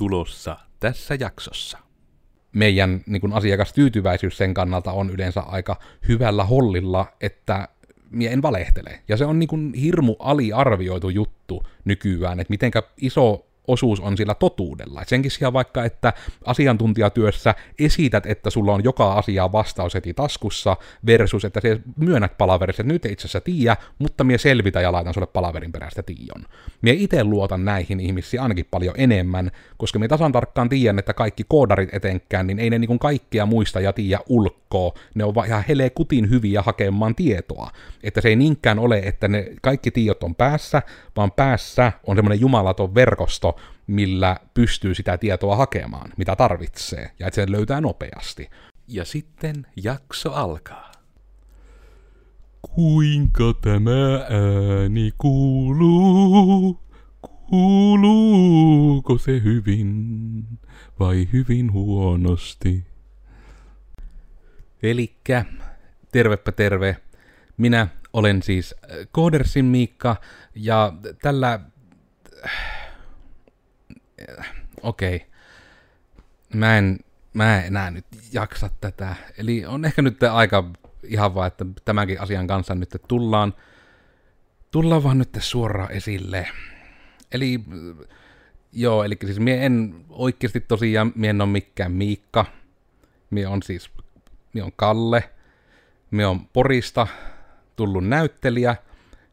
tulossa tässä jaksossa. Meidän niin kuin asiakastyytyväisyys sen kannalta on yleensä aika hyvällä hollilla, että mie en valehtele. Ja se on niin kuin hirmu aliarvioitu juttu nykyään, että mitenkä iso osuus on sillä totuudella. Et senkin sijaan vaikka, että asiantuntijatyössä esität, että sulla on joka asia vastaus heti taskussa, versus, että se myönnät palaverissa, että nyt ei itse asiassa tiedä, mutta mie selvitä ja laitan sulle palaverin perästä tiion. Mie itse luotan näihin ihmisiin ainakin paljon enemmän, koska mie tasan tarkkaan tiedän, että kaikki koodarit etenkään, niin ei ne niin kaikkea muista ja tiedä ulkoa. Ne on ihan kutin hyviä hakemaan tietoa. Että se ei niinkään ole, että ne kaikki tiedot on päässä, vaan päässä on semmoinen jumalaton verkosto, millä pystyy sitä tietoa hakemaan, mitä tarvitsee, ja että se löytää nopeasti. Ja sitten jakso alkaa. Kuinka tämä ääni kuuluu? Kuuluuko se hyvin vai hyvin huonosti? Elikkä, tervepä terve. Minä olen siis Koodersin Miikka, ja tällä okei, okay. mä en, mä en enää nyt jaksa tätä. Eli on ehkä nyt aika ihan vaan, että tämänkin asian kanssa nyt tullaan, tullaan vaan nyt suoraan esille. Eli joo, eli siis mie en oikeasti tosiaan, mie en ole mikään Miikka. Mie on siis, mie on Kalle. Mie on Porista tullut näyttelijä,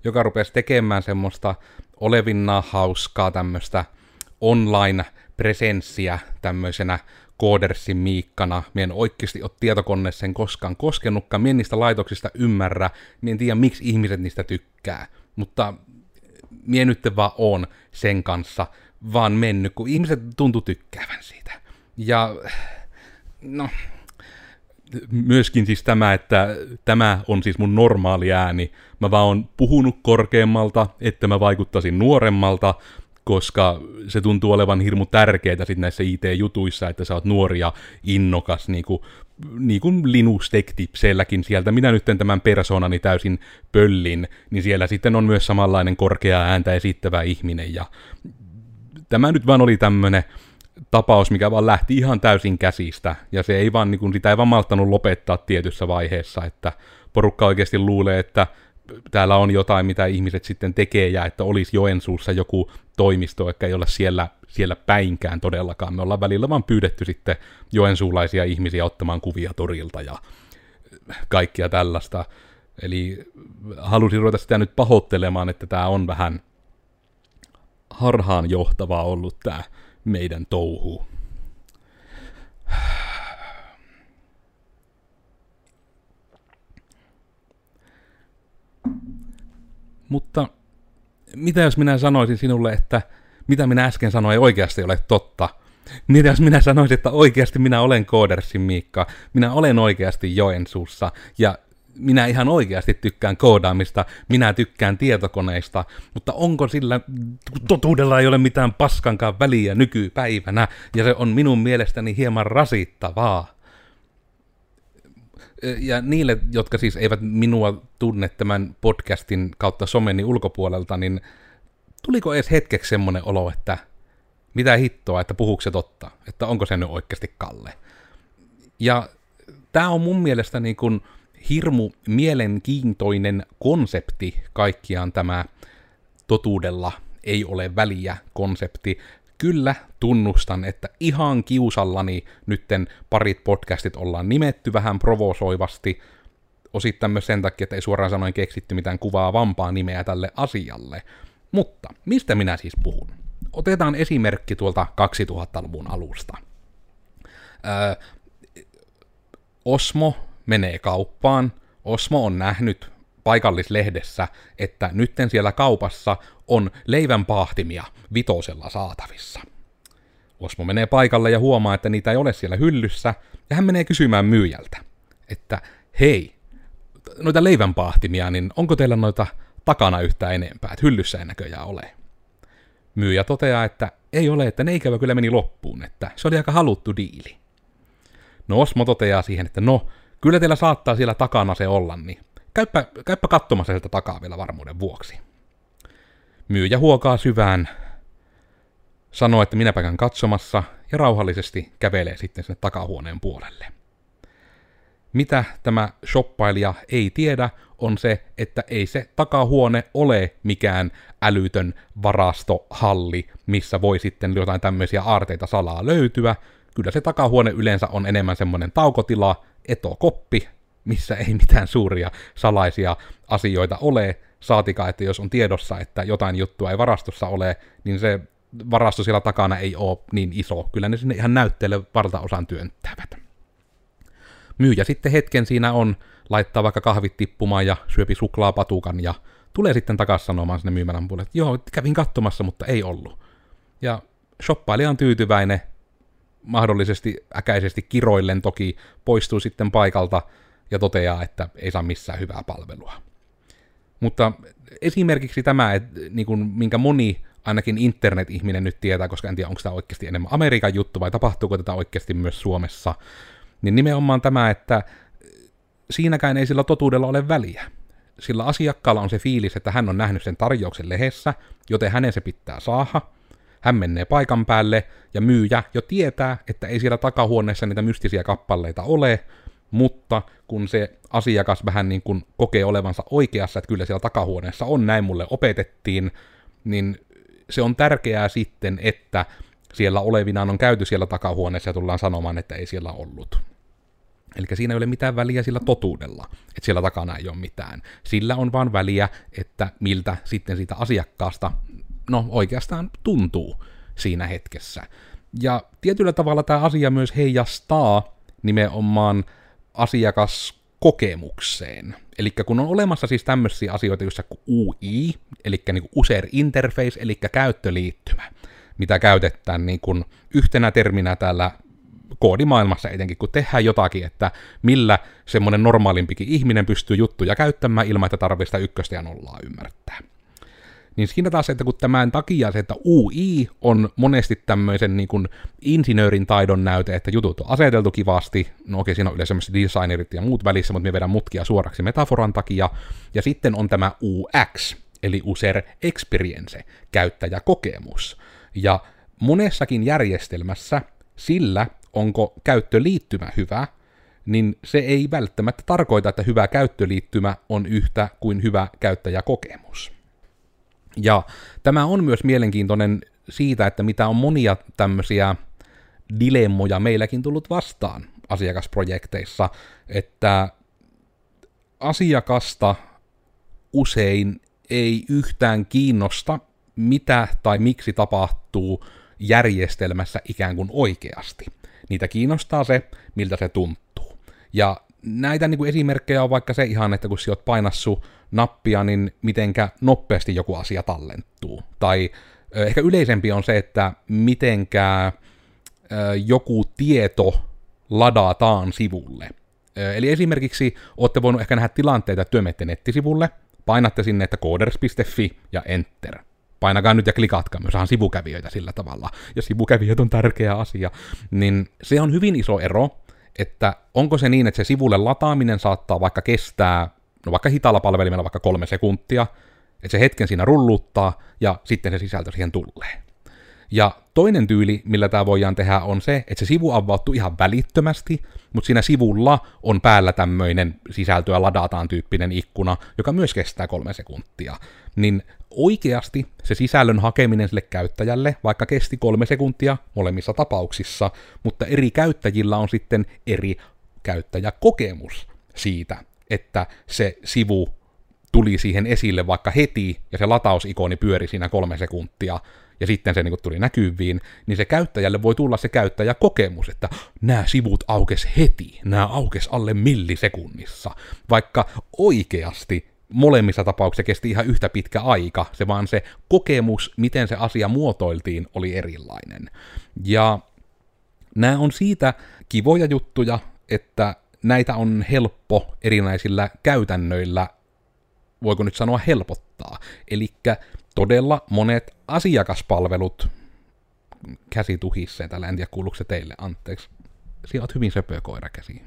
joka rupesi tekemään semmoista olevinnaa hauskaa tämmöistä online-presenssiä tämmöisenä koodersin miikkana. Mie en oikeasti ole tietokoneeseen koskaan koskenutkaan, mie niistä laitoksista ymmärrä, mie en tiedä miksi ihmiset niistä tykkää, mutta mie nyt vaan on sen kanssa vaan mennyt, kun ihmiset tuntuu tykkäävän siitä. Ja no, myöskin siis tämä, että tämä on siis mun normaali ääni. Mä vaan oon puhunut korkeammalta, että mä vaikuttaisin nuoremmalta, koska se tuntuu olevan hirmu tärkeää sitten näissä IT-jutuissa, että sä oot nuori ja innokas, niin kuin, niin kuin Linus Tech Tipselläkin sieltä. Minä nyt tämän persoonani täysin pöllin, niin siellä sitten on myös samanlainen korkea ääntä esittävä ihminen. Ja tämä nyt vaan oli tämmönen tapaus, mikä vaan lähti ihan täysin käsistä, ja se ei vaan, niin kuin, sitä ei vaan malttanut lopettaa tietyssä vaiheessa, että porukka oikeasti luulee, että täällä on jotain, mitä ihmiset sitten tekee, ja että olisi Joensuussa joku toimisto, joka ei ole siellä, siellä päinkään todellakaan. Me ollaan välillä vaan pyydetty sitten joensuulaisia ihmisiä ottamaan kuvia torilta ja kaikkia tällaista. Eli halusin ruveta sitä nyt pahoittelemaan, että tämä on vähän harhaan johtavaa ollut tämä meidän touhu. Mutta mitä jos minä sanoisin sinulle, että mitä minä äsken sanoin ei oikeasti ole totta? Mitä jos minä sanoisin, että oikeasti minä olen Koodersin Miikka, minä olen oikeasti Joensuussa, ja minä ihan oikeasti tykkään koodaamista, minä tykkään tietokoneista, mutta onko sillä totuudella ei ole mitään paskankaan väliä nykypäivänä, ja se on minun mielestäni hieman rasittavaa. Ja niille, jotka siis eivät minua tunne tämän podcastin kautta someni ulkopuolelta, niin tuliko edes hetkeksi semmoinen olo, että mitä hittoa, että puhuuko se totta, että onko se nyt oikeasti Kalle. Ja tämä on mun mielestä niin kuin hirmu mielenkiintoinen konsepti kaikkiaan tämä totuudella ei ole väliä konsepti. Kyllä, tunnustan, että ihan kiusallani nytten parit podcastit ollaan nimetty vähän provosoivasti, osittain myös sen takia, että ei suoraan sanoen keksitty mitään kuvaa vampaa nimeä tälle asialle. Mutta mistä minä siis puhun? Otetaan esimerkki tuolta 2000-luvun alusta. Öö, Osmo menee kauppaan. Osmo on nähnyt paikallislehdessä, että nytten siellä kaupassa on leivänpahtimia vitosella saatavissa. Osmo menee paikalle ja huomaa, että niitä ei ole siellä hyllyssä, ja hän menee kysymään myyjältä, että hei, noita leivänpahtimia, niin onko teillä noita takana yhtään enempää, että hyllyssä ei näköjään ole. Myyjä toteaa, että ei ole, että ne ikävä kyllä meni loppuun, että se oli aika haluttu diili. No Osmo toteaa siihen, että no, kyllä teillä saattaa siellä takana se olla, niin käyppä, käyppä katsomassa sieltä takaa vielä varmuuden vuoksi. Myyjä huokaa syvään, sanoo, että minäpä käyn katsomassa, ja rauhallisesti kävelee sitten sinne takahuoneen puolelle. Mitä tämä shoppailija ei tiedä, on se, että ei se takahuone ole mikään älytön varastohalli, missä voi sitten jotain tämmöisiä aarteita salaa löytyä. Kyllä se takahuone yleensä on enemmän semmoinen taukotila, etokoppi, missä ei mitään suuria salaisia asioita ole, saatika, että jos on tiedossa, että jotain juttua ei varastossa ole, niin se varasto siellä takana ei ole niin iso. Kyllä ne sinne ihan näytteelle valtaosan työntävät. Myyjä sitten hetken siinä on, laittaa vaikka kahvit tippumaan ja syöpi suklaapatukan ja tulee sitten takaisin sanomaan sinne myymälän puolelle, että joo, kävin katsomassa, mutta ei ollut. Ja shoppailija on tyytyväinen, mahdollisesti äkäisesti kiroillen toki poistuu sitten paikalta ja toteaa, että ei saa missään hyvää palvelua. Mutta esimerkiksi tämä, että, niin kuin, minkä moni ainakin internet-ihminen nyt tietää, koska en tiedä, onko tämä oikeasti enemmän Amerikan juttu vai tapahtuuko tätä oikeasti myös Suomessa, niin nimenomaan tämä, että siinäkään ei sillä totuudella ole väliä. Sillä asiakkaalla on se fiilis, että hän on nähnyt sen tarjouksen lehdessä, joten hänen se pitää saada. Hän menee paikan päälle ja myyjä jo tietää, että ei siellä takahuoneessa niitä mystisiä kappaleita ole, mutta kun se asiakas vähän niin kuin kokee olevansa oikeassa, että kyllä siellä takahuoneessa on, näin mulle opetettiin, niin se on tärkeää sitten, että siellä olevinaan on käyty siellä takahuoneessa ja tullaan sanomaan, että ei siellä ollut. Eli siinä ei ole mitään väliä sillä totuudella, että siellä takana ei ole mitään. Sillä on vaan väliä, että miltä sitten siitä asiakkaasta, no oikeastaan tuntuu siinä hetkessä. Ja tietyllä tavalla tämä asia myös heijastaa nimenomaan asiakaskokemukseen. Eli kun on olemassa siis tämmöisiä asioita, joissa UI, eli niin user interface, eli käyttöliittymä, mitä käytetään niin yhtenä terminä täällä koodimaailmassa etenkin, kun tehdään jotakin, että millä semmoinen normaalimpikin ihminen pystyy juttuja käyttämään ilman, että tarvitsee sitä ykköstä ja nollaa ymmärtää. Niin siinä taas, että kun tämän takia se, että UI on monesti tämmöisen niin kuin insinöörin taidon näyte, että jutut on aseteltu kivasti, no okei, siinä on yleensä designerit ja muut välissä, mutta me vedän mutkia suoraksi metaforan takia, ja sitten on tämä UX, eli User Experience, käyttäjäkokemus. Ja monessakin järjestelmässä sillä, onko käyttöliittymä hyvä, niin se ei välttämättä tarkoita, että hyvä käyttöliittymä on yhtä kuin hyvä käyttäjäkokemus. Ja tämä on myös mielenkiintoinen siitä, että mitä on monia tämmöisiä dilemmoja meilläkin tullut vastaan asiakasprojekteissa, että asiakasta usein ei yhtään kiinnosta, mitä tai miksi tapahtuu järjestelmässä ikään kuin oikeasti. Niitä kiinnostaa se, miltä se tuntuu. Ja näitä niin kuin esimerkkejä on vaikka se ihan, että kun sä oot painassu nappia, niin mitenkä nopeasti joku asia tallentuu. Tai ehkä yleisempi on se, että mitenkä joku tieto ladataan sivulle. Eli esimerkiksi olette voinut ehkä nähdä tilanteita, työmette nettisivulle, painatte sinne, että coders.fi ja enter. Painakaa nyt ja klikatkaa, myös saan sivukävijöitä sillä tavalla. Ja sivukävijät on tärkeä asia. Niin se on hyvin iso ero, että onko se niin, että se sivulle lataaminen saattaa vaikka kestää, no vaikka hitaalla palvelimella vaikka kolme sekuntia, että se hetken siinä rulluttaa ja sitten se sisältö siihen tulee. Ja toinen tyyli, millä tämä voidaan tehdä, on se, että se sivu avautuu ihan välittömästi, mutta siinä sivulla on päällä tämmöinen sisältöä ladataan tyyppinen ikkuna, joka myös kestää kolme sekuntia. Niin oikeasti se sisällön hakeminen sille käyttäjälle, vaikka kesti kolme sekuntia molemmissa tapauksissa, mutta eri käyttäjillä on sitten eri käyttäjäkokemus siitä, että se sivu tuli siihen esille vaikka heti, ja se latausikoni pyöri siinä kolme sekuntia, ja sitten se niin tuli näkyviin, niin se käyttäjälle voi tulla se käyttäjäkokemus, että nämä sivut aukes heti, nämä aukes alle millisekunnissa, vaikka oikeasti molemmissa tapauksissa kesti ihan yhtä pitkä aika, se vaan se kokemus, miten se asia muotoiltiin, oli erilainen. Ja nämä on siitä kivoja juttuja, että näitä on helppo erinäisillä käytännöillä, voiko nyt sanoa helpottaa. Eli todella monet asiakaspalvelut, käsi tuhisseen, tällä en tiedä kuuluuko se teille, anteeksi. Siinä oot hyvin söpö koira käsi.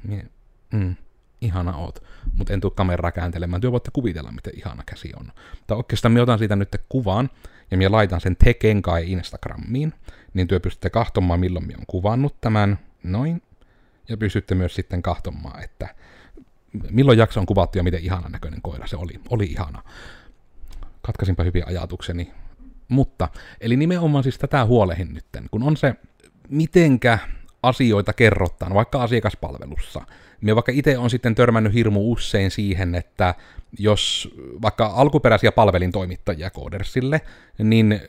Mm ihana oot, mutta en tule kameraa kääntelemään. Työ voitte kuvitella, miten ihana käsi on. Tai oikeastaan minä otan siitä nyt kuvan, ja minä laitan sen Tekenkai Instagramiin, niin työ pystytte kahtomaan, milloin minä on kuvannut tämän, noin, ja pystytte myös sitten kahtomaan, että milloin jakso on kuvattu ja miten ihana näköinen koira se oli. Oli ihana. Katkasinpa hyviä ajatukseni. Mutta, eli nimenomaan siis tätä huolehin nytten, kun on se, mitenkä asioita kerrotaan, vaikka asiakaspalvelussa. Minä vaikka itse on sitten törmännyt hirmu usein siihen, että jos vaikka alkuperäisiä palvelintoimittajia Codersille, niin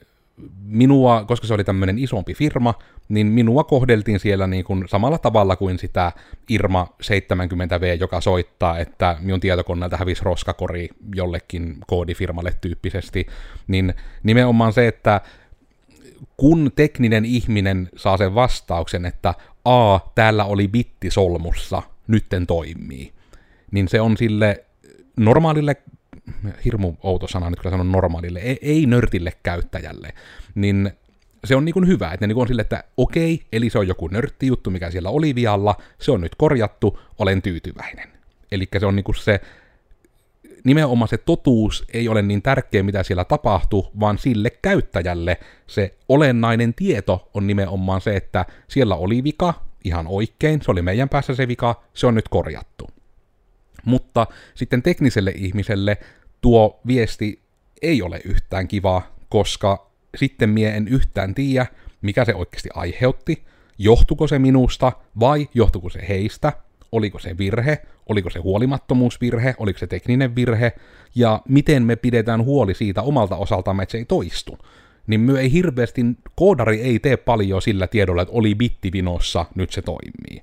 minua, koska se oli tämmöinen isompi firma, niin minua kohdeltiin siellä niin kuin samalla tavalla kuin sitä Irma 70V, joka soittaa, että minun tietokoneelta hävisi roskakori jollekin koodifirmalle tyyppisesti, niin nimenomaan se, että kun tekninen ihminen saa sen vastauksen, että A, täällä oli bitti solmussa, nytten toimii, niin se on sille normaalille hirmu outo sana nyt kyllä sanon normaalille, ei, ei nörtille käyttäjälle, niin se on niin kuin hyvä, että ne niin on sille, että okei, eli se on joku nörttijuttu, mikä siellä oli vialla, se on nyt korjattu, olen tyytyväinen. Eli se on niin kuin se, nimenomaan se totuus ei ole niin tärkeä, mitä siellä tapahtuu, vaan sille käyttäjälle se olennainen tieto on nimenomaan se, että siellä oli vika, ihan oikein, se oli meidän päässä se vika, se on nyt korjattu. Mutta sitten tekniselle ihmiselle tuo viesti ei ole yhtään kiva, koska sitten mie en yhtään tiedä, mikä se oikeasti aiheutti, johtuko se minusta vai johtuko se heistä, oliko se virhe, oliko se huolimattomuusvirhe, oliko se tekninen virhe, ja miten me pidetään huoli siitä omalta osaltamme, että se ei toistu. Niin myö ei hirveästi, koodari ei tee paljon sillä tiedolla, että oli bittivinossa, nyt se toimii.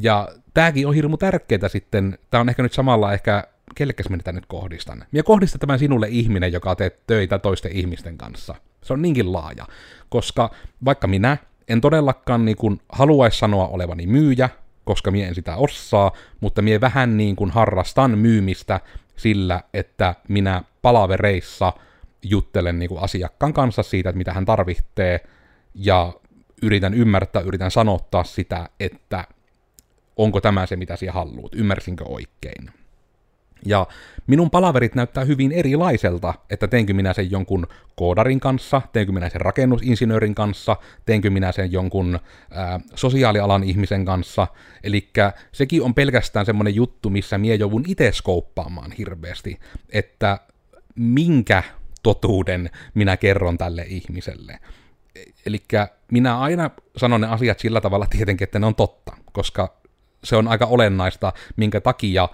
Ja tämäkin on hirmu tärkeää sitten, tämä on ehkä nyt samalla ehkä, kellekäs minä tätä nyt kohdistan. Minä kohdistan tämän sinulle ihminen, joka teet töitä toisten ihmisten kanssa. Se on niinkin laaja, koska vaikka minä en todellakaan niin kuin haluaisi sanoa olevani myyjä, koska minä en sitä osaa, mutta minä vähän niin kuin harrastan myymistä sillä, että minä palavereissa juttelen niin kuin asiakkaan kanssa siitä, että mitä hän tarvitsee, ja yritän ymmärtää, yritän sanottaa sitä, että onko tämä se, mitä sinä haluat, ymmärsinkö oikein. Ja minun palaverit näyttää hyvin erilaiselta, että teenkö minä sen jonkun koodarin kanssa, teenkö minä sen rakennusinsinöörin kanssa, teenkö minä sen jonkun ää, sosiaalialan ihmisen kanssa. Eli sekin on pelkästään semmoinen juttu, missä mie joudun itse skouppaamaan hirveästi, että minkä totuuden minä kerron tälle ihmiselle. Eli minä aina sanon ne asiat sillä tavalla tietenkin, että ne on totta, koska se on aika olennaista, minkä takia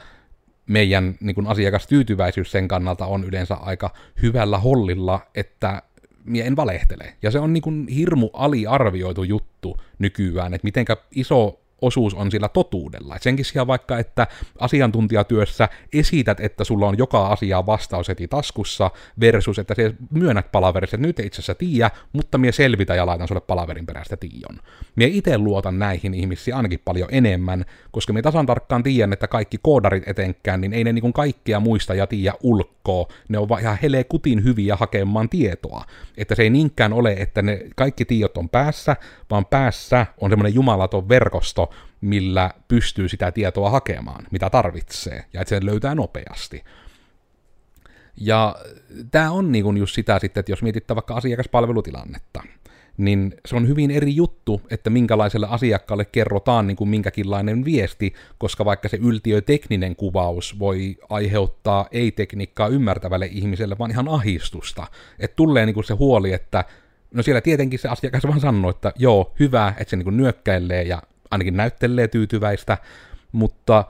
meidän niin kuin asiakastyytyväisyys sen kannalta on yleensä aika hyvällä hollilla, että mie en valehtele. Ja se on niin kuin hirmu aliarvioitu juttu nykyään, että mitenkä iso osuus on sillä totuudella. Et senkin sijaan vaikka, että asiantuntijatyössä esität, että sulla on joka asia vastaus heti taskussa, versus, että se myönnät palaverissa, että nyt itse asiassa tiedä, mutta mie selvitä ja laitan sulle palaverin perästä tiion. Mie itse luotan näihin ihmisiin ainakin paljon enemmän, koska me tasan tarkkaan tiedän, että kaikki koodarit etenkään, niin ei ne niin kaikkia muista ja tiedä ulkoa. Ne on vaan ihan helee kutin hyviä hakemaan tietoa. Että se ei niinkään ole, että ne kaikki tiedot on päässä, vaan päässä on semmoinen jumalaton verkosto, millä pystyy sitä tietoa hakemaan, mitä tarvitsee, ja että sen löytää nopeasti. Ja tämä on niinku just sitä sitten, että jos mietitte vaikka asiakaspalvelutilannetta, niin se on hyvin eri juttu, että minkälaiselle asiakkaalle kerrotaan niin kuin minkäkinlainen viesti, koska vaikka se yltiötekninen kuvaus voi aiheuttaa ei-tekniikkaa ymmärtävälle ihmiselle, vaan ihan ahistusta. Että tulee niin kuin se huoli, että no siellä tietenkin se asiakas vaan sanoo, että joo, hyvä, että se niin kuin nyökkäilee ja ainakin näyttelee tyytyväistä, mutta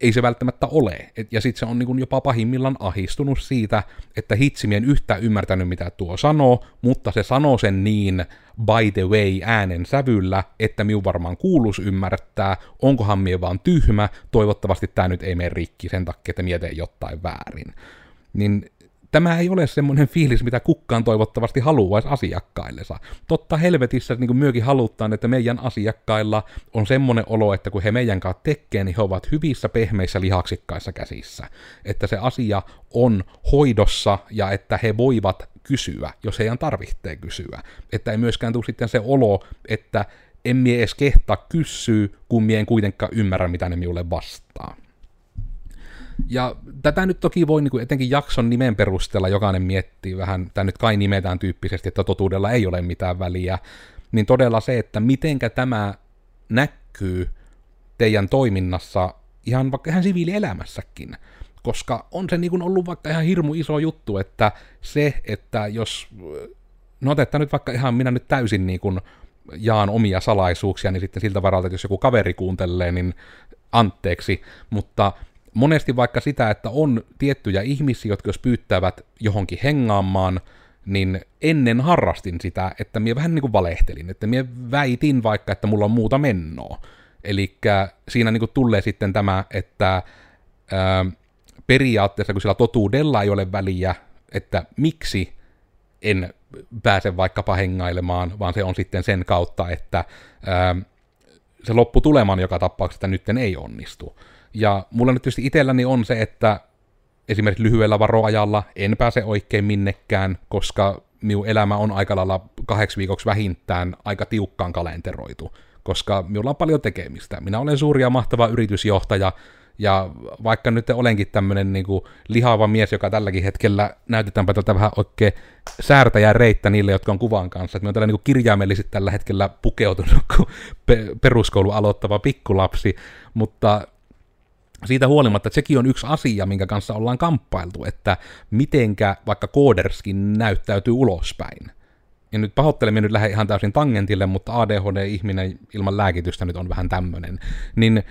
ei se välttämättä ole. Et, ja sitten se on niin jopa pahimmillaan ahistunut siitä, että hitsimien yhtään ymmärtänyt, mitä tuo sanoo, mutta se sanoo sen niin by the way äänen sävyllä, että miu varmaan kuulus ymmärtää, onkohan mie vaan tyhmä, toivottavasti tämä nyt ei mene rikki sen takia, että mie jotain väärin. Niin tämä ei ole semmoinen fiilis, mitä kukkaan toivottavasti haluaisi asiakkaillensa. Totta helvetissä niin kuin myökin halutaan, että meidän asiakkailla on semmoinen olo, että kun he meidän kanssa tekee, niin he ovat hyvissä pehmeissä lihaksikkaissa käsissä. Että se asia on hoidossa ja että he voivat kysyä, jos heidän tarvitsee kysyä. Että ei myöskään tule sitten se olo, että en mie edes kehtaa kysyä, kun mie en kuitenkaan ymmärrä, mitä ne minulle vastaa. Ja tätä nyt toki voi niin kuin etenkin jakson nimen perusteella jokainen miettii vähän, tämä nyt kai nimetään tyyppisesti, että totuudella ei ole mitään väliä, niin todella se, että mitenkä tämä näkyy teidän toiminnassa ihan vaikka ihan siviilielämässäkin. Koska on se niin kuin ollut vaikka ihan hirmu iso juttu, että se, että jos, no otetaan nyt vaikka ihan minä nyt täysin niin kuin jaan omia salaisuuksia, niin sitten siltä varalta, että jos joku kaveri kuuntelee, niin anteeksi, mutta monesti vaikka sitä, että on tiettyjä ihmisiä, jotka jos pyyttävät johonkin hengaamaan, niin ennen harrastin sitä, että minä vähän niin kuin valehtelin, että minä väitin vaikka, että mulla on muuta mennoa. Eli siinä niin kuin tulee sitten tämä, että ää, periaatteessa, kun sillä totuudella ei ole väliä, että miksi en pääse vaikkapa hengailemaan, vaan se on sitten sen kautta, että ää, se lopputuleman joka tapauksessa nyt ei onnistu. Ja mulla nyt tietysti itselläni on se, että esimerkiksi lyhyellä varoajalla en pääse oikein minnekään, koska minun elämä on aika lailla kahdeksi viikoksi vähintään aika tiukkaan kalenteroitu, koska minulla on paljon tekemistä. Minä olen suuri ja mahtava yritysjohtaja, ja vaikka nyt olenkin tämmöinen niin kuin lihava mies, joka tälläkin hetkellä näytetäänpä tältä vähän oikein säärtäjää reittä niille, jotka on kuvan kanssa. Että me on tällä niin kirjaimellisesti tällä hetkellä pukeutunut kuin pe- peruskoulu aloittava pikkulapsi, mutta siitä huolimatta, että sekin on yksi asia, minkä kanssa ollaan kamppailtu, että mitenkä vaikka kooderskin näyttäytyy ulospäin. Ja nyt pahoittelemme nyt lähde ihan täysin tangentille, mutta ADHD-ihminen ilman lääkitystä nyt on vähän tämmöinen. Niin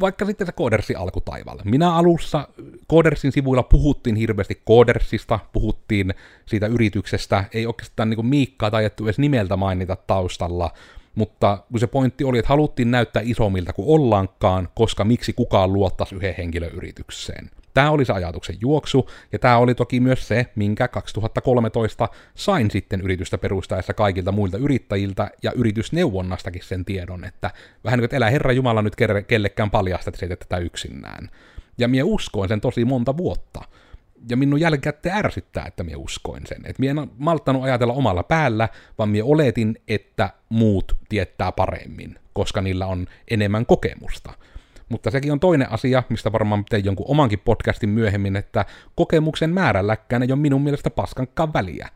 vaikka sitten se koodersi alkutaivaalla. Minä alussa koodersin sivuilla puhuttiin hirveästi koodersista, puhuttiin siitä yrityksestä, ei oikeastaan niin Miikkaa taidettu edes nimeltä mainita taustalla, mutta kun se pointti oli, että haluttiin näyttää isommilta kuin ollaankaan, koska miksi kukaan luottaisi yhden henkilöyritykseen. Tämä oli se ajatuksen juoksu, ja tämä oli toki myös se, minkä 2013 sain sitten yritystä perustaessa kaikilta muilta yrittäjiltä ja yritysneuvonnastakin sen tiedon, että vähän niin kuin, elää Herra Jumala nyt kellekään paljasta, että se tätä yksinään. Ja minä uskoin sen tosi monta vuotta. Ja minun jälkikäteen ärsyttää, että minä uskoin sen. Että minä en malttanut ajatella omalla päällä, vaan minä oletin, että muut tietää paremmin, koska niillä on enemmän kokemusta. Mutta sekin on toinen asia, mistä varmaan tein jonkun omankin podcastin myöhemmin, että kokemuksen määrälläkään ei ole minun mielestä paskankaan väliä.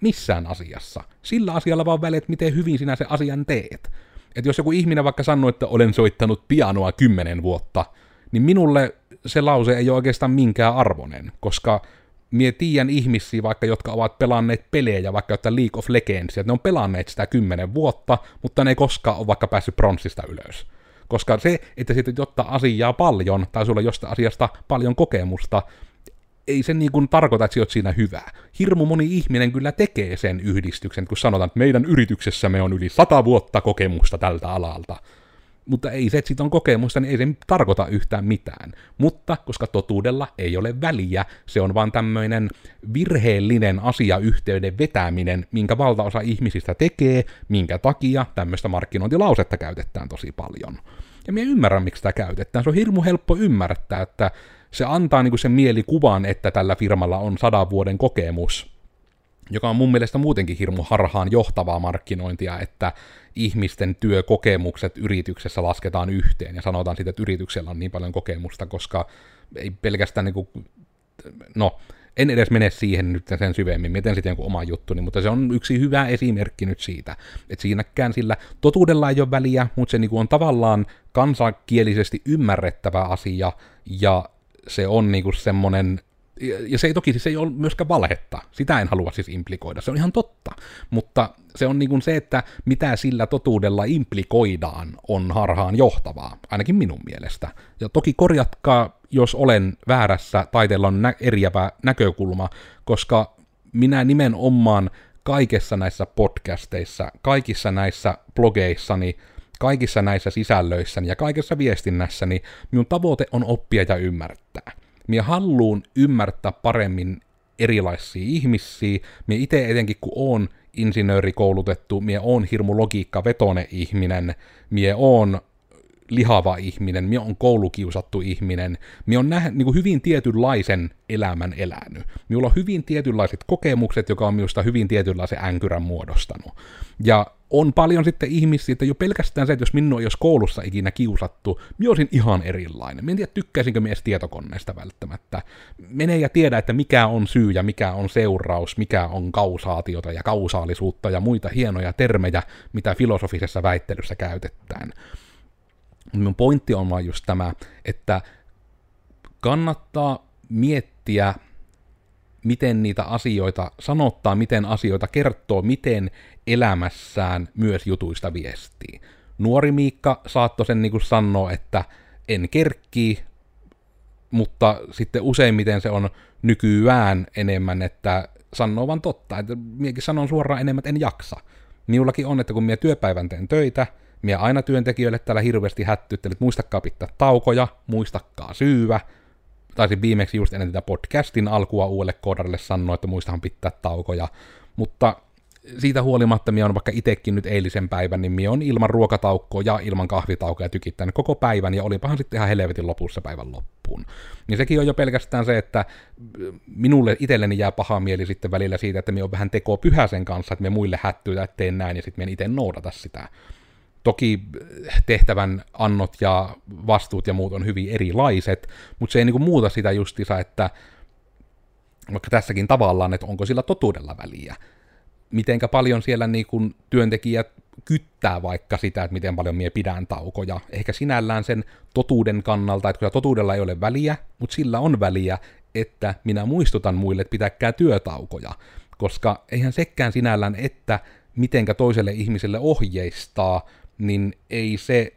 Missään asiassa. Sillä asialla vaan väliä, että miten hyvin sinä se asian teet. Että jos joku ihminen vaikka sanoo, että olen soittanut pianoa kymmenen vuotta, niin minulle se lause ei ole oikeastaan minkään arvoinen, koska mie tiedän ihmisiä vaikka, jotka ovat pelanneet pelejä, vaikka että League of Legends, että ne on pelanneet sitä kymmenen vuotta, mutta ne ei koskaan ole vaikka päässyt pronssista ylös. Koska se, että sitten ottaa asiaa paljon, tai sulla jostain asiasta paljon kokemusta, ei se niin kuin tarkoita, että oot siinä hyvä. Hirmu moni ihminen kyllä tekee sen yhdistyksen, kun sanotaan, että meidän yrityksessämme on yli sata vuotta kokemusta tältä alalta mutta ei se, että siitä on kokemusta, niin ei se tarkoita yhtään mitään. Mutta koska totuudella ei ole väliä, se on vaan tämmöinen virheellinen asiayhteyden vetäminen, minkä valtaosa ihmisistä tekee, minkä takia tämmöistä markkinointilausetta käytetään tosi paljon. Ja minä ymmärrän, miksi sitä käytetään. Se on hirmu helppo ymmärtää, että se antaa niinku sen mielikuvan, että tällä firmalla on sadan vuoden kokemus, joka on mun mielestä muutenkin hirmu harhaan johtavaa markkinointia, että ihmisten työkokemukset yrityksessä lasketaan yhteen ja sanotaan sitten, että yrityksellä on niin paljon kokemusta, koska ei pelkästään niin kuin, no, en edes mene siihen nyt sen syvemmin, miten sitten joku oma juttuni, mutta se on yksi hyvä esimerkki nyt siitä, että siinäkään sillä totuudella ei ole väliä, mutta se niin kuin on tavallaan kansankielisesti ymmärrettävä asia, ja se on niin kuin semmoinen ja se ei toki siis ei ole myöskään valhetta, sitä en halua siis implikoida, se on ihan totta, mutta se on niin kuin se, että mitä sillä totuudella implikoidaan on harhaan johtavaa, ainakin minun mielestä. Ja toki korjatkaa, jos olen väärässä, taiteella on nä- eriävä näkökulma, koska minä nimenomaan kaikessa näissä podcasteissa, kaikissa näissä blogeissani, kaikissa näissä sisällöissäni ja kaikessa viestinnässäni minun tavoite on oppia ja ymmärtää minä haluun ymmärtää paremmin erilaisia ihmisiä. Minä itse etenkin kun on insinöörikoulutettu, minä on hirmu logiikka vetone ihminen, minä on lihava ihminen, minä on koulukiusattu ihminen, minä on nähnyt niin hyvin tietynlaisen elämän elänyt. Minulla on hyvin tietynlaiset kokemukset, joka on minusta hyvin tietynlaisen änkyrän muodostanut. Ja on paljon sitten ihmisiä, että jo pelkästään se, että jos minua ei olisi koulussa ikinä kiusattu, minä olisin ihan erilainen. Minä en tiedä, tykkäisinkö mies tietokoneesta välttämättä. Mene ja tiedä, että mikä on syy ja mikä on seuraus, mikä on kausaatiota ja kausaalisuutta ja muita hienoja termejä, mitä filosofisessa väittelyssä käytetään. Minun pointti on vaan just tämä, että kannattaa miettiä miten niitä asioita sanottaa, miten asioita kertoo, miten elämässään myös jutuista viestii. Nuori Miikka saattoi sen niin sanoa, että en kerkkii, mutta sitten useimmiten se on nykyään enemmän, että sanoo vaan totta. Että miekin sanon suoraan enemmän, että en jaksa. Minullakin on, että kun minä työpäivän teen töitä, minä aina työntekijöille täällä hirveästi hättyttelen, että muistakaa pitää taukoja, muistakaa syyä, taisin viimeksi just ennen tätä podcastin alkua uudelle koodarille sanoa, että muistahan pitää taukoja, mutta siitä huolimatta minä on vaikka itsekin nyt eilisen päivän, niin minä on ilman ruokataukkoa ja ilman kahvitaukoa tykittänyt koko päivän, ja olipahan sitten ihan helvetin lopussa päivän loppuun. Niin sekin on jo pelkästään se, että minulle itselleni jää paha mieli sitten välillä siitä, että minä on vähän teko pyhä sen kanssa, että me muille hättyy, että teen näin, ja sitten minä itse noudata sitä. Toki eh, tehtävän annot ja vastuut ja muut on hyvin erilaiset, mutta se ei niinku muuta sitä justisa, että vaikka tässäkin tavallaan, että onko sillä totuudella väliä. Mitenkä paljon siellä niinku työntekijät kyttää vaikka sitä, että miten paljon mie pidän taukoja. Ehkä sinällään sen totuuden kannalta, että kyllä totuudella ei ole väliä, mutta sillä on väliä, että minä muistutan muille, että pitäkää työtaukoja. Koska eihän sekään sinällään, että mitenkä toiselle ihmiselle ohjeistaa, niin ei se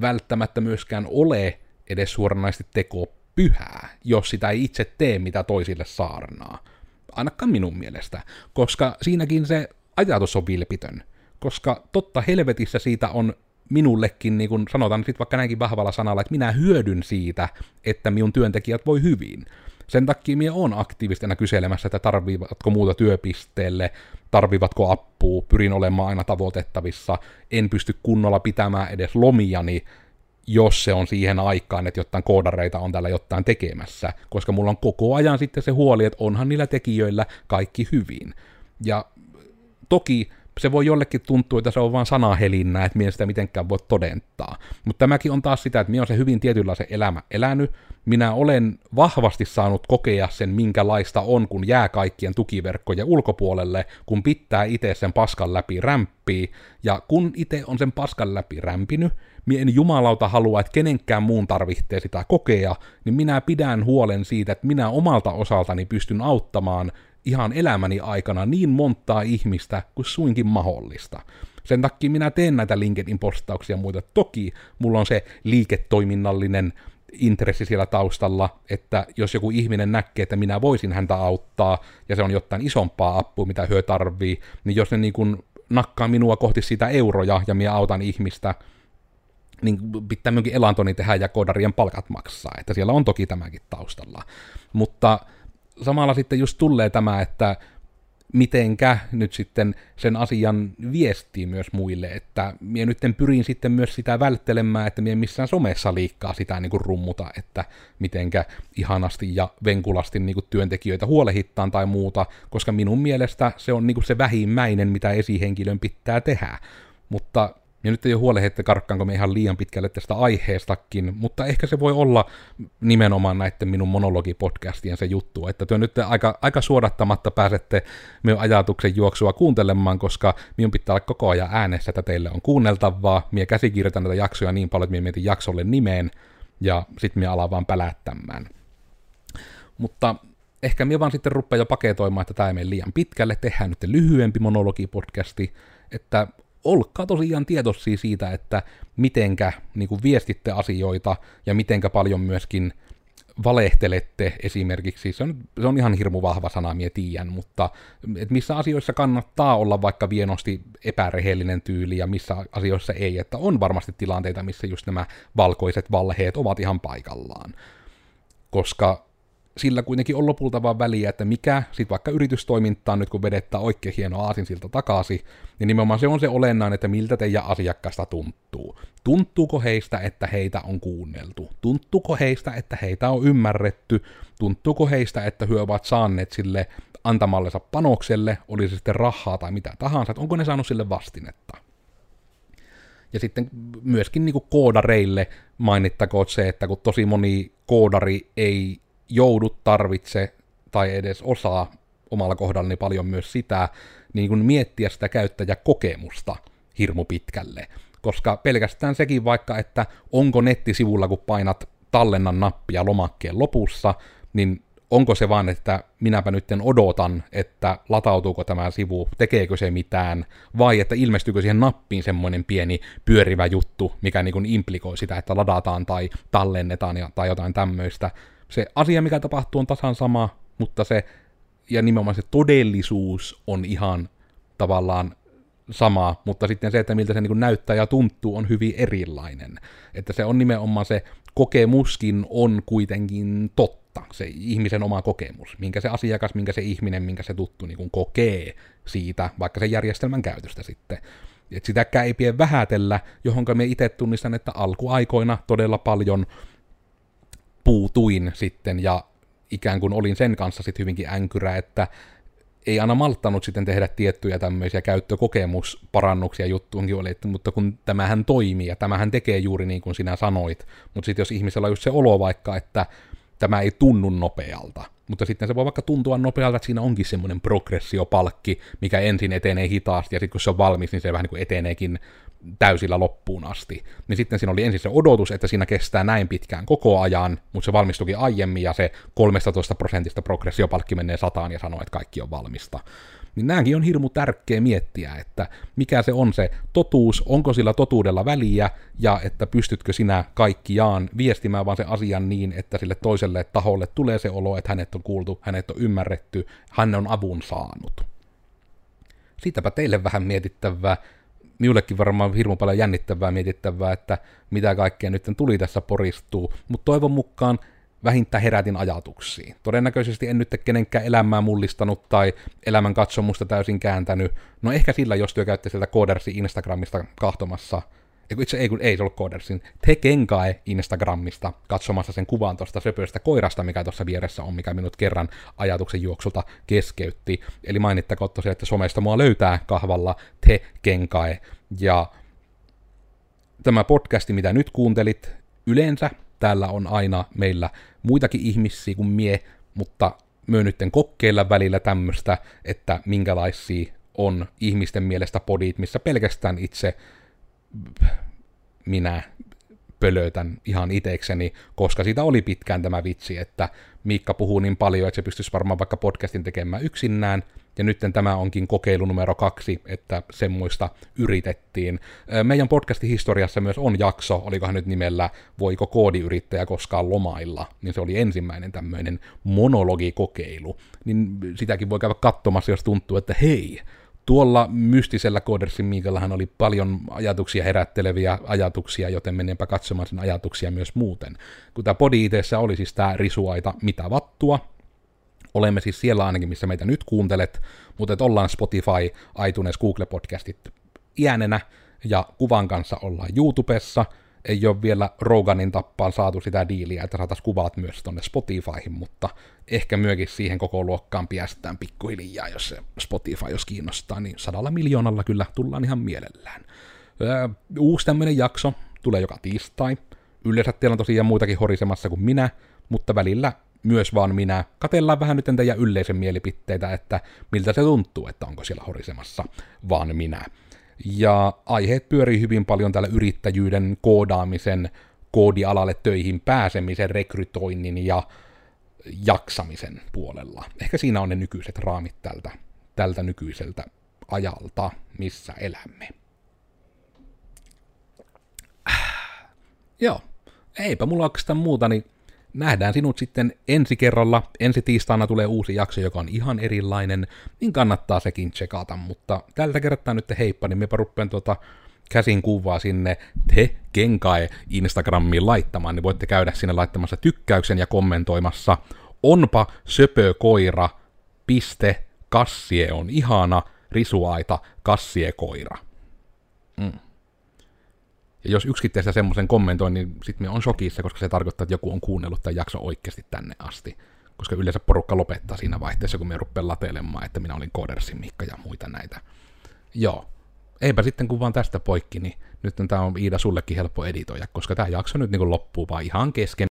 välttämättä myöskään ole edes suoranaisesti teko pyhää, jos sitä ei itse tee, mitä toisille saarnaa. Ainakaan minun mielestä, koska siinäkin se ajatus on vilpitön. Koska totta helvetissä siitä on minullekin, niin kun sanotaan sitten vaikka näinkin vahvalla sanalla, että minä hyödyn siitä, että minun työntekijät voi hyvin. Sen takia minä olen aktiivistina kyselemässä, että tarvivatko muuta työpisteelle, tarvivatko appua, pyrin olemaan aina tavoitettavissa, en pysty kunnolla pitämään edes lomiani, jos se on siihen aikaan, että jotain koodareita on täällä jotain tekemässä, koska mulla on koko ajan sitten se huoli, että onhan niillä tekijöillä kaikki hyvin. Ja toki se voi jollekin tuntua, että se on vain sanahelinnä, että minä sitä mitenkään voi todentaa. Mutta tämäkin on taas sitä, että minä olen se hyvin tietynlaisen elämä elänyt. Minä olen vahvasti saanut kokea sen, minkälaista on, kun jää kaikkien tukiverkkojen ulkopuolelle, kun pitää itse sen paskan läpi rämppii. Ja kun itse on sen paskan läpi rämpinyt, minä en jumalauta halua, että kenenkään muun tarvitsee sitä kokea, niin minä pidän huolen siitä, että minä omalta osaltani pystyn auttamaan ihan elämäni aikana niin montaa ihmistä kuin suinkin mahdollista. Sen takia minä teen näitä LinkedIn-postauksia muita. Toki mulla on se liiketoiminnallinen intressi siellä taustalla, että jos joku ihminen näkee, että minä voisin häntä auttaa, ja se on jotain isompaa appua, mitä hyö tarvii, niin jos ne niin kuin nakkaa minua kohti sitä euroja, ja minä autan ihmistä, niin pitää minunkin elantoni tehdä ja koodarien palkat maksaa, että siellä on toki tämäkin taustalla. Mutta samalla sitten just tulee tämä, että mitenkä nyt sitten sen asian viestii myös muille, että minä nyt pyrin sitten myös sitä välttelemään, että minä missään somessa liikkaa sitä niin kuin rummuta, että mitenkä ihanasti ja venkulasti niin kuin työntekijöitä huolehittaan tai muuta, koska minun mielestä se on niin kuin se vähimmäinen, mitä esihenkilön pitää tehdä. Mutta ja nyt ei ole huole, että karkkaanko me ihan liian pitkälle tästä aiheestakin, mutta ehkä se voi olla nimenomaan näiden minun monologipodcastien se juttu, että työ nyt aika, aika suodattamatta pääsette minun ajatuksen juoksua kuuntelemaan, koska minun pitää olla koko ajan äänessä, että teille on kuunneltavaa. Minä käsikirjoitan näitä jaksoja niin paljon, että minä mietin jaksolle nimeen, ja sitten minä alan vaan pälättämään. Mutta ehkä minä vaan sitten rupean jo paketoimaan, että tämä ei mene liian pitkälle, tehdään nyt lyhyempi monologipodcasti, että olkaa tosiaan tietoisia siitä, että mitenkä niin kuin viestitte asioita ja mitenkä paljon myöskin valehtelette esimerkiksi, se on, se on ihan hirmu vahva sana, mie tiedän, mutta et missä asioissa kannattaa olla vaikka vienosti epärehellinen tyyli ja missä asioissa ei, että on varmasti tilanteita, missä just nämä valkoiset valheet ovat ihan paikallaan. Koska sillä kuitenkin on lopulta vaan väliä, että mikä sitten vaikka yritystoimintaa nyt kun vedetään oikein hieno aasinsilta takaisin, niin nimenomaan se on se olennainen, että miltä teidän asiakkaasta tuntuu. Tuntuuko heistä, että heitä on kuunneltu? Tuntuuko heistä, että heitä on ymmärretty? Tuntuuko heistä, että he ovat saaneet sille antamallensa panokselle, oli se sitten rahaa tai mitä tahansa, että onko ne saanut sille vastinetta? Ja sitten myöskin niin koodareille mainittakoon se, että kun tosi moni koodari ei joudu, tarvitse tai edes osaa omalla kohdallani paljon myös sitä, niin kuin miettiä sitä käyttäjäkokemusta hirmu pitkälle. Koska pelkästään sekin vaikka, että onko nettisivulla, kun painat tallennan nappia lomakkeen lopussa, niin onko se vaan, että minäpä nyt odotan, että latautuuko tämä sivu, tekeekö se mitään, vai että ilmestyykö siihen nappiin semmoinen pieni pyörivä juttu, mikä niin implikoi sitä, että ladataan tai tallennetaan ja, tai jotain tämmöistä. Se asia, mikä tapahtuu, on tasan sama, mutta se, ja nimenomaan se todellisuus on ihan tavallaan sama, mutta sitten se, että miltä se niin näyttää ja tuntuu, on hyvin erilainen. Että se on nimenomaan se kokemuskin on kuitenkin totta se ihmisen oma kokemus, minkä se asiakas, minkä se ihminen, minkä se tuttu niin kuin kokee siitä, vaikka sen järjestelmän käytöstä sitten. Et sitäkään ei pidä vähätellä, johon me itse tunnistan, että alkuaikoina todella paljon puutuin sitten ja ikään kuin olin sen kanssa sitten hyvinkin änkyrä, että ei aina malttanut sitten tehdä tiettyjä tämmöisiä käyttökokemusparannuksia juttuunkin oli, että, mutta kun tämähän toimii ja tämähän tekee juuri niin kuin sinä sanoit, mutta sitten jos ihmisellä on just se olo vaikka, että tämä ei tunnu nopealta. Mutta sitten se voi vaikka tuntua nopealta, että siinä onkin semmoinen progressiopalkki, mikä ensin etenee hitaasti, ja sitten kun se on valmis, niin se vähän niin kuin eteneekin täysillä loppuun asti. Niin sitten siinä oli ensin se odotus, että siinä kestää näin pitkään koko ajan, mutta se valmistukin aiemmin, ja se 13 prosentista progressiopalkki menee sataan ja sanoo, että kaikki on valmista niin nämäkin on hirmu tärkeä miettiä, että mikä se on se totuus, onko sillä totuudella väliä, ja että pystytkö sinä kaikkiaan viestimään vaan se asian niin, että sille toiselle taholle tulee se olo, että hänet on kuultu, hänet on ymmärretty, hän on avun saanut. Siitäpä teille vähän mietittävää, minullekin varmaan hirmu paljon jännittävää mietittävää, että mitä kaikkea nyt tuli tässä poristuu, mutta toivon mukaan vähintään herätin ajatuksiin. Todennäköisesti en nyt kenenkään elämää mullistanut tai elämän katsomusta täysin kääntänyt. No ehkä sillä, jos työ käytte sieltä Instagramista kahtomassa, Eiku itse ei, kun ei se ollut Codersin, te kenkae Instagramista katsomassa sen kuvan tuosta söpöistä koirasta, mikä tuossa vieressä on, mikä minut kerran ajatuksen juoksulta keskeytti. Eli mainittakoon tosiaan, että somesta mua löytää kahvalla te kenkae. Ja tämä podcasti, mitä nyt kuuntelit, yleensä täällä on aina meillä muitakin ihmisiä kuin mie, mutta myönnytten kokkeilla välillä tämmöistä, että minkälaisia on ihmisten mielestä podit, missä pelkästään itse minä pölötän ihan itekseni, koska siitä oli pitkään tämä vitsi, että Miikka puhuu niin paljon, että se pystyisi varmaan vaikka podcastin tekemään yksinään, ja nyt tämä onkin kokeilu numero kaksi, että semmoista yritettiin. Meidän podcastin historiassa myös on jakso, olikohan nyt nimellä Voiko koodiyrittäjä koskaan lomailla, niin se oli ensimmäinen tämmöinen monologikokeilu. Niin sitäkin voi käydä katsomassa, jos tuntuu, että hei, tuolla mystisellä Codersin Miikallahan oli paljon ajatuksia herätteleviä ajatuksia, joten menenpä katsomaan sen ajatuksia myös muuten. Kun tämä podi oli siis tämä risuaita mitä vattua, Olemme siis siellä ainakin, missä meitä nyt kuuntelet, mutta että ollaan Spotify, iTunes, Google Podcastit iänenä, ja kuvan kanssa ollaan YouTubessa, ei ole vielä Roganin tappaan saatu sitä diiliä, että saataisiin kuvat myös tonne Spotifyhin, mutta ehkä myöskin siihen koko luokkaan piästään pikkuhiljaa, jos se Spotify jos kiinnostaa, niin sadalla miljoonalla kyllä tullaan ihan mielellään. Öö, uusi tämmöinen jakso tulee joka tiistai. Yleensä teillä on tosiaan muitakin horisemassa kuin minä, mutta välillä myös vaan minä. Katellaan vähän nyt teidän yleisen mielipiteitä, että miltä se tuntuu, että onko siellä horisemassa vaan minä. Ja aiheet pyörii hyvin paljon täällä yrittäjyyden, koodaamisen, koodialalle töihin pääsemisen, rekrytoinnin ja jaksamisen puolella. Ehkä siinä on ne nykyiset raamit tältä, tältä nykyiseltä ajalta, missä elämme. Joo, eipä mulla oikeastaan muuta, niin nähdään sinut sitten ensi kerralla. Ensi tiistaina tulee uusi jakso, joka on ihan erilainen, niin kannattaa sekin tsekata. Mutta tältä kertaa nyt heippa, niin me rupean tuota käsin kuvaa sinne te kenkae Instagramiin laittamaan, niin voitte käydä sinne laittamassa tykkäyksen ja kommentoimassa onpa söpö koira, piste, kassie on ihana, risuaita, kassie koira. Mm. Ja jos yksikin teistä semmoisen kommentoi, niin sitten me on shokissa, koska se tarkoittaa, että joku on kuunnellut tämän jakso oikeasti tänne asti. Koska yleensä porukka lopettaa siinä vaihteessa, kun me rupeaa latelemaan, että minä olin Kodersin Mikka ja muita näitä. Joo. Eipä sitten kun vaan tästä poikki, niin nyt tämä on Iida sullekin helppo editoida, koska tämä jakso nyt niin loppuu vaan ihan kesken.